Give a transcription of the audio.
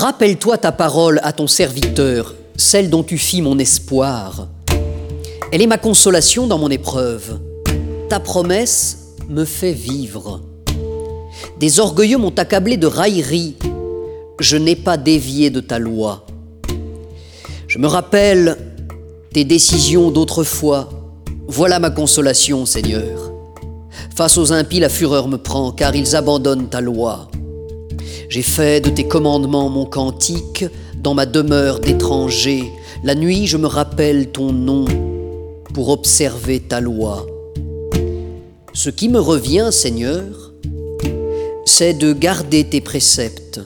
Rappelle-toi ta parole à ton serviteur, celle dont tu fis mon espoir. Elle est ma consolation dans mon épreuve. Ta promesse me fait vivre. Des orgueilleux m'ont accablé de raillerie. Je n'ai pas dévié de ta loi. Je me rappelle tes décisions d'autrefois. Voilà ma consolation, Seigneur. Face aux impies, la fureur me prend, car ils abandonnent ta loi. J'ai fait de tes commandements mon cantique dans ma demeure d'étranger. La nuit, je me rappelle ton nom pour observer ta loi. Ce qui me revient, Seigneur, c'est de garder tes préceptes